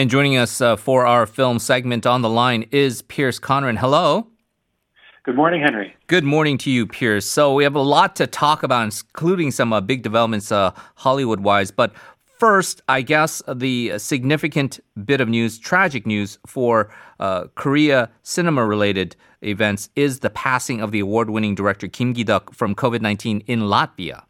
And joining us uh, for our film segment on the line is Pierce Conran. Hello. Good morning, Henry. Good morning to you, Pierce. So we have a lot to talk about, including some uh, big developments uh, Hollywood-wise. But first, I guess the significant bit of news, tragic news for uh, Korea cinema-related events is the passing of the award-winning director Kim Ki-duk from COVID-19 in Latvia.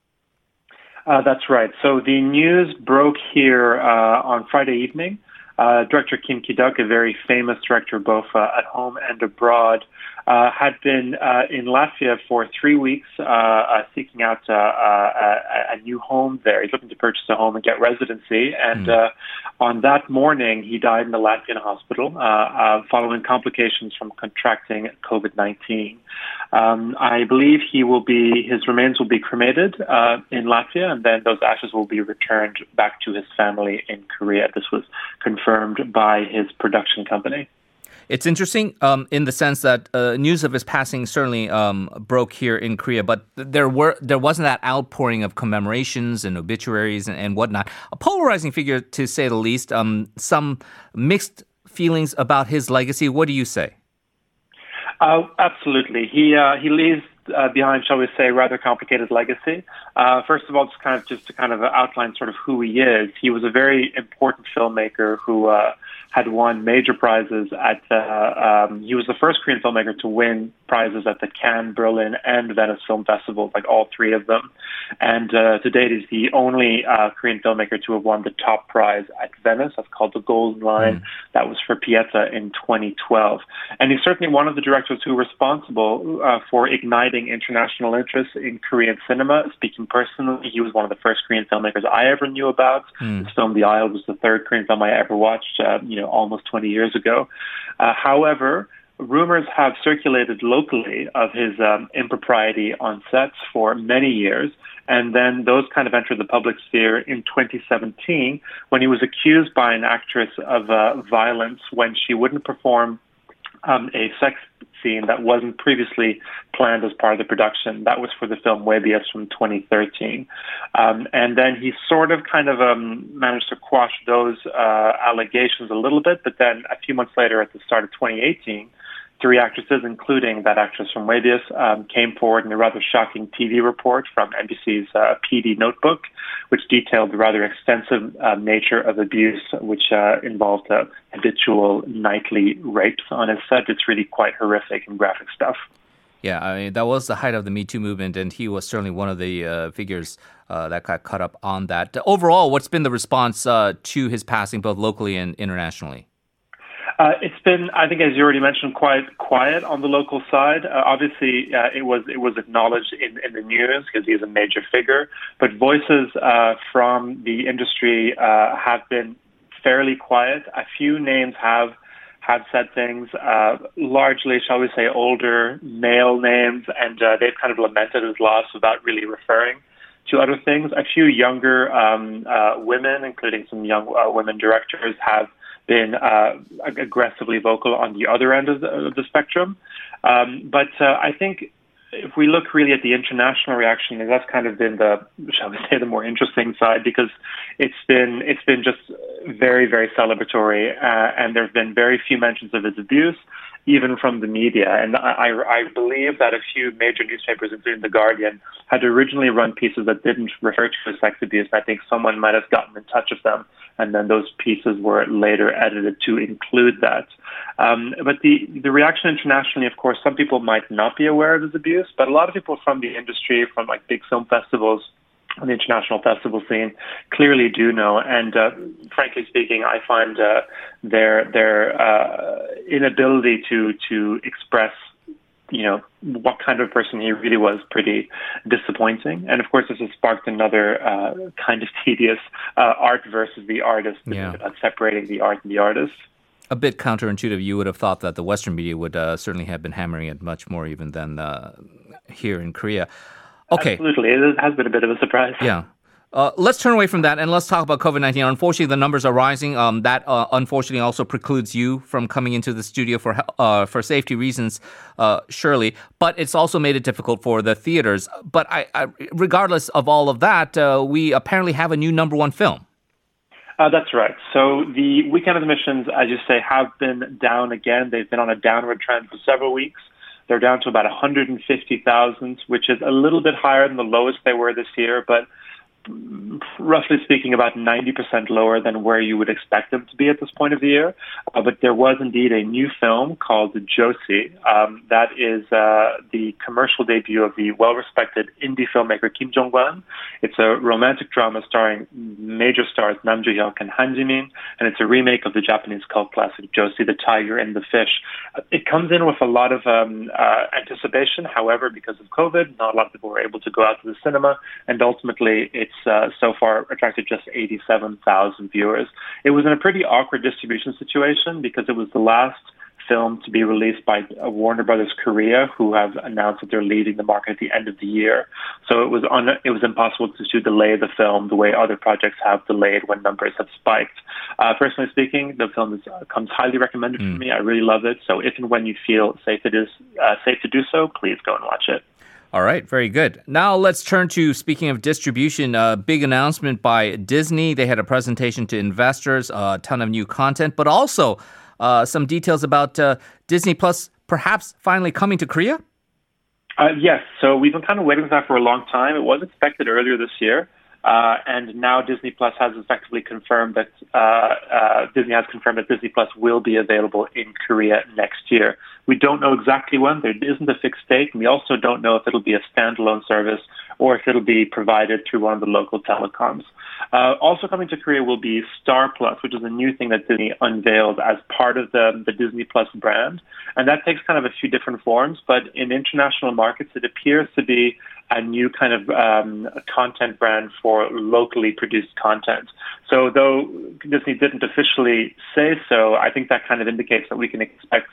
Uh, that's right. So the news broke here uh, on Friday evening. Uh, director Kim Ki-duk, a very famous director both uh, at home and abroad, uh, had been uh, in Latvia for three weeks, seeking out uh, a, a, new home there. He's looking to purchase a home and get residency. And mm. on that morning, he died in the Latvian hospital following complications from contracting COVID-19. Um, I believe he will be his remains will be cremated in Latvia, and then those ashes will be returned back to his family in Korea. This was confirmed by his production company. It's interesting um, in the sense that uh, news of his passing certainly um, broke here in Korea, but there were there wasn't that outpouring of commemorations and obituaries and, and whatnot. A polarizing figure, to say the least. Um, some mixed feelings about his legacy. What do you say? Uh, absolutely. He uh, he leaves uh, behind, shall we say, rather complicated legacy. Uh, first of all, just kind of just to kind of outline sort of who he is. He was a very important filmmaker who uh, had won major prizes at. Uh, um, he was the first Korean filmmaker to win prizes at the Cannes, Berlin, and Venice Film Festivals, like all three of them. And uh, to date, he's the only uh, Korean filmmaker to have won the top prize at Venice. That's called the Golden Lion. Mm. That was for Pieta in 2012. And he's certainly one of the directors who were responsible uh, for igniting international interest in Korean cinema. Speaking personally, he was one of the first Korean filmmakers I ever knew about. Mm. His film The Isle was the third Korean film I ever watched. Uh, you know know, almost 20 years ago. Uh, however, rumors have circulated locally of his um, impropriety on sets for many years. And then those kind of entered the public sphere in 2017 when he was accused by an actress of uh, violence when she wouldn't perform um, a sex scene that wasn't previously planned as part of the production. That was for the film Moebius from 2013. Um, and then he sort of kind of um, managed to quash those uh, allegations a little bit, but then a few months later, at the start of 2018, three actresses, including that actress from Moebius, um, came forward in a rather shocking TV report from MBC's uh, PD Notebook, which detailed the rather extensive uh, nature of abuse, which uh, involved uh, habitual nightly rapes on his set. It's really quite horrific and graphic stuff. Yeah, I mean, that was the height of the Me Too movement, and he was certainly one of the uh, figures uh, that got caught up on that. Overall, what's been the response to his passing, both locally and internationally? Uh, it's been, I think, as you already mentioned, quite quiet on the local side. Uh, obviously, uh, it was it was acknowledged in, in the news because he's a major figure. But voices uh, from the industry uh, have been fairly quiet. A few names have have said things, uh, largely, shall we say, older male names, and they've kind of lamented his loss without really referring to other things. A few younger um, women, including some young women directors, have been uh, aggressively vocal on the other end of the, of the spectrum. Um, but uh, I think if we look really at the international reaction, that's kind of been the, shall we say, the more interesting side because it's been it's been just very very celebratory, uh, and there have been very few mentions of his abuse even from the media. And I, I believe that a few major newspapers, including The Guardian, had originally run pieces that didn't refer to sex abuse. I think someone might have gotten in touch with them, and then those pieces were later edited to include that. Um, but the, the reaction internationally, of course, some people might not be aware of his abuse, but a lot of people from the industry, from like big film festivals, on the international festival scene clearly do know. And uh, frankly speaking, I find uh, their their uh, inability to to express you know what kind of person he really was pretty disappointing and of course this has sparked another uh, kind of tedious uh, art versus the artist yeah. about separating the art and the artist a bit counterintuitive you would have thought that the western media would uh, certainly have been hammering it much more even than uh, here in korea Okay. Absolutely. It has been a bit of a surprise. Yeah. Uh, let's turn away from that and let's talk about COVID 19. Unfortunately, the numbers are rising. Um, that uh, unfortunately also precludes you from coming into the studio for uh, for safety reasons, uh, surely. But it's also made it difficult for the theaters. But I, I, regardless of all of that, uh, we apparently have a new number one film. Uh, that's right. So the weekend admissions, as you say, have been down again. They've been on a downward trend for several weeks. They're down to about 150,000, which is a little bit higher than the lowest they were this year, but roughly speaking, about 90% lower than where you would expect them to be at this point of the year. Uh, but there was indeed a new film called Josie. Um, that is uh, the commercial debut of the well-respected indie filmmaker Kim Jong-kwan. It's a romantic drama starring major stars Nam Joo-hyuk and Han Ji-min, and it's a remake of the Japanese cult classic Josie, the Tiger and the Fish. It comes in with a lot of um, uh, anticipation. However, because of COVID, not a lot of people were able to go out to the cinema, and ultimately it's uh, so far attracted just 87,000 viewers. It was in a pretty awkward distribution situation because it was the last film to be released by Warner Brothers Korea, who have announced that they're leaving the market at the end of the year. So it was on, it was impossible to, to delay the film the way other projects have delayed when numbers have spiked. Uh, personally speaking, the film is, uh, comes highly recommended mm. for me. I really love it. So if and when you feel safe it is uh, safe to do so, please go and watch it. All right, very good. Now let's turn to speaking of distribution. A big announcement by Disney. They had a presentation to investors, a ton of new content, but also uh, some details about uh, Disney Plus perhaps finally coming to Korea. Uh, yes, so we've been kind of waiting for that for a long time. It was expected earlier this year. Uh, and now Disney Plus has effectively confirmed that uh, uh, Disney has confirmed that Disney Plus will be available in Korea next year. We don't know exactly when. There isn't a fixed date, and we also don't know if it'll be a standalone service or if it'll be provided through one of the local telecoms. Uh, also coming to Korea will be Star Plus, which is a new thing that Disney unveiled as part of the, the Disney Plus brand. And that takes kind of a few different forms, but in international markets, it appears to be a new kind of um, content brand for locally produced content. So, though Disney didn't officially say so, I think that kind of indicates that we can expect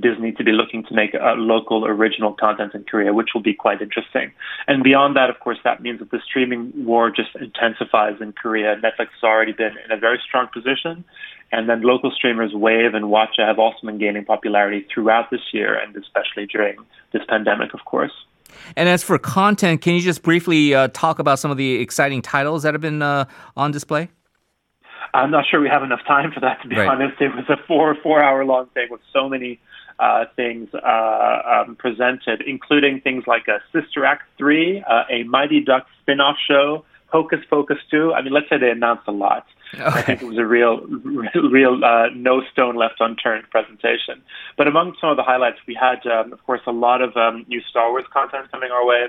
Disney to be looking to make a local original content in Korea, which will be quite interesting. And beyond that, of course, that means that the streaming war just intensifies in Korea. Netflix has already been in a very strong position. And then local streamers Wavve and Watcha have also been gaining popularity throughout this year and especially during this pandemic, of course. And as for content, can you just briefly uh, talk about some of the exciting titles that have been uh, on display? I'm not sure we have enough time for that. To be right. honest, it was a four four hour long thing with so many uh, things uh, um, presented, including things like a Sister Act three, uh, a Mighty Duck spin off show, Hocus Pocus too. I mean, let's say they announced a lot. Okay. I think it was a real, real uh, no stone left unturned presentation. But among some of the highlights, we had, um, of course, a lot of um, new Star Wars content coming our way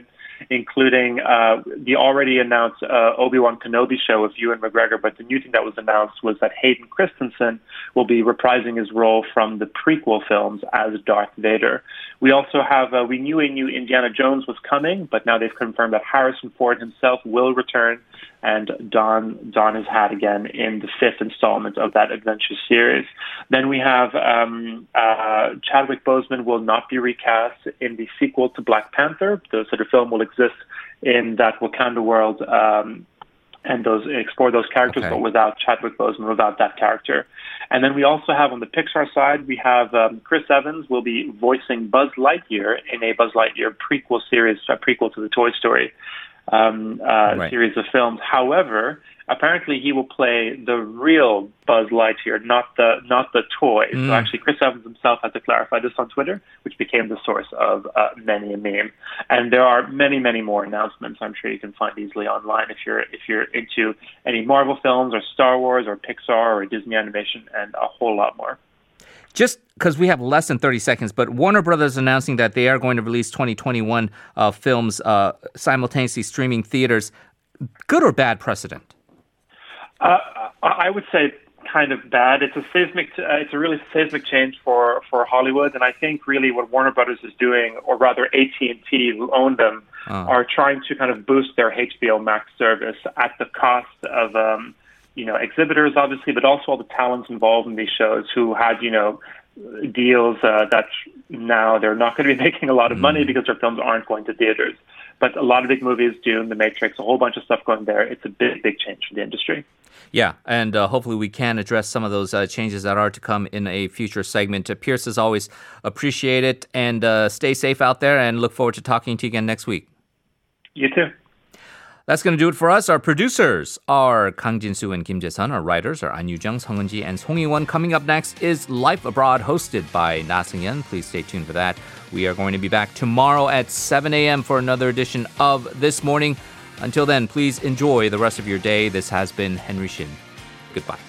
including uh, the already announced uh, Obi Wan Kenobi show with Ewan McGregor. But the new thing that was announced was that Hayden Christensen will be reprising his role from the prequel films as Darth Vader. We also have uh, we knew a new Indiana Jones was coming, but now they've confirmed that Harrison Ford himself will return and don don his had again in the fifth installment of that adventure series. Then we have um, uh, Chadwick Boseman will not be recast in the sequel to Black Panther. The sort of film will exist in that Wakanda world. Um, and those explore those characters, okay. but without Chadwick Boseman, without that character. And then we also have on the Pixar side, we have um, Chris Evans will be voicing Buzz Lightyear in a Buzz Lightyear prequel series, a prequel to the Toy Story um, uh, right. series of films. However, apparently he will play the real Buzz Lightyear, not the not the toy. Mm. So actually, Chris Evans himself had to clarify this on Twitter, which became the source of uh, many a meme. And there are many, many more announcements. I'm sure you can find easily online if you're if you're into any Marvel films or Star Wars or Pixar or Disney animation, and a whole lot more. Just because we have less than 30 seconds, but Warner Brothers announcing that they are going to release 2021 uh, films uh, simultaneously streaming theaters. Good or bad precedent? Uh, I would say kind of bad. It's a seismic. Uh, it's a really seismic change for for Hollywood, and I think really what Warner Brothers is doing, or rather AT and T, who own them, oh. are trying to kind of boost their HBO Max service at the cost of. Um, you know, exhibitors obviously, but also all the talents involved in these shows who had, you know, deals uh, that now they're not going to be making a lot of money mm. because their films aren't going to theaters. But a lot of big movies, Dune, The Matrix, a whole bunch of stuff going there. It's a big, big change for the industry. Yeah, and uh, hopefully we can address some of those uh, changes that are to come in a future segment. Uh, Pierce, as always, appreciate it and uh, stay safe out there and look forward to talking to you again next week. You too. That's going to do it for us. Our producers are Kang Jin-soo and Kim Jae-sun. Our writers are An Yu-jung, Song Eun-ji, and Song Yi-won. Coming up next is Life Abroad, hosted by Na Seung-yeon. Please stay tuned for that. We are going to be back tomorrow at 7 a.m. for another edition of This Morning. Until then, please enjoy the rest of your day. This has been Henry Shin. Goodbye.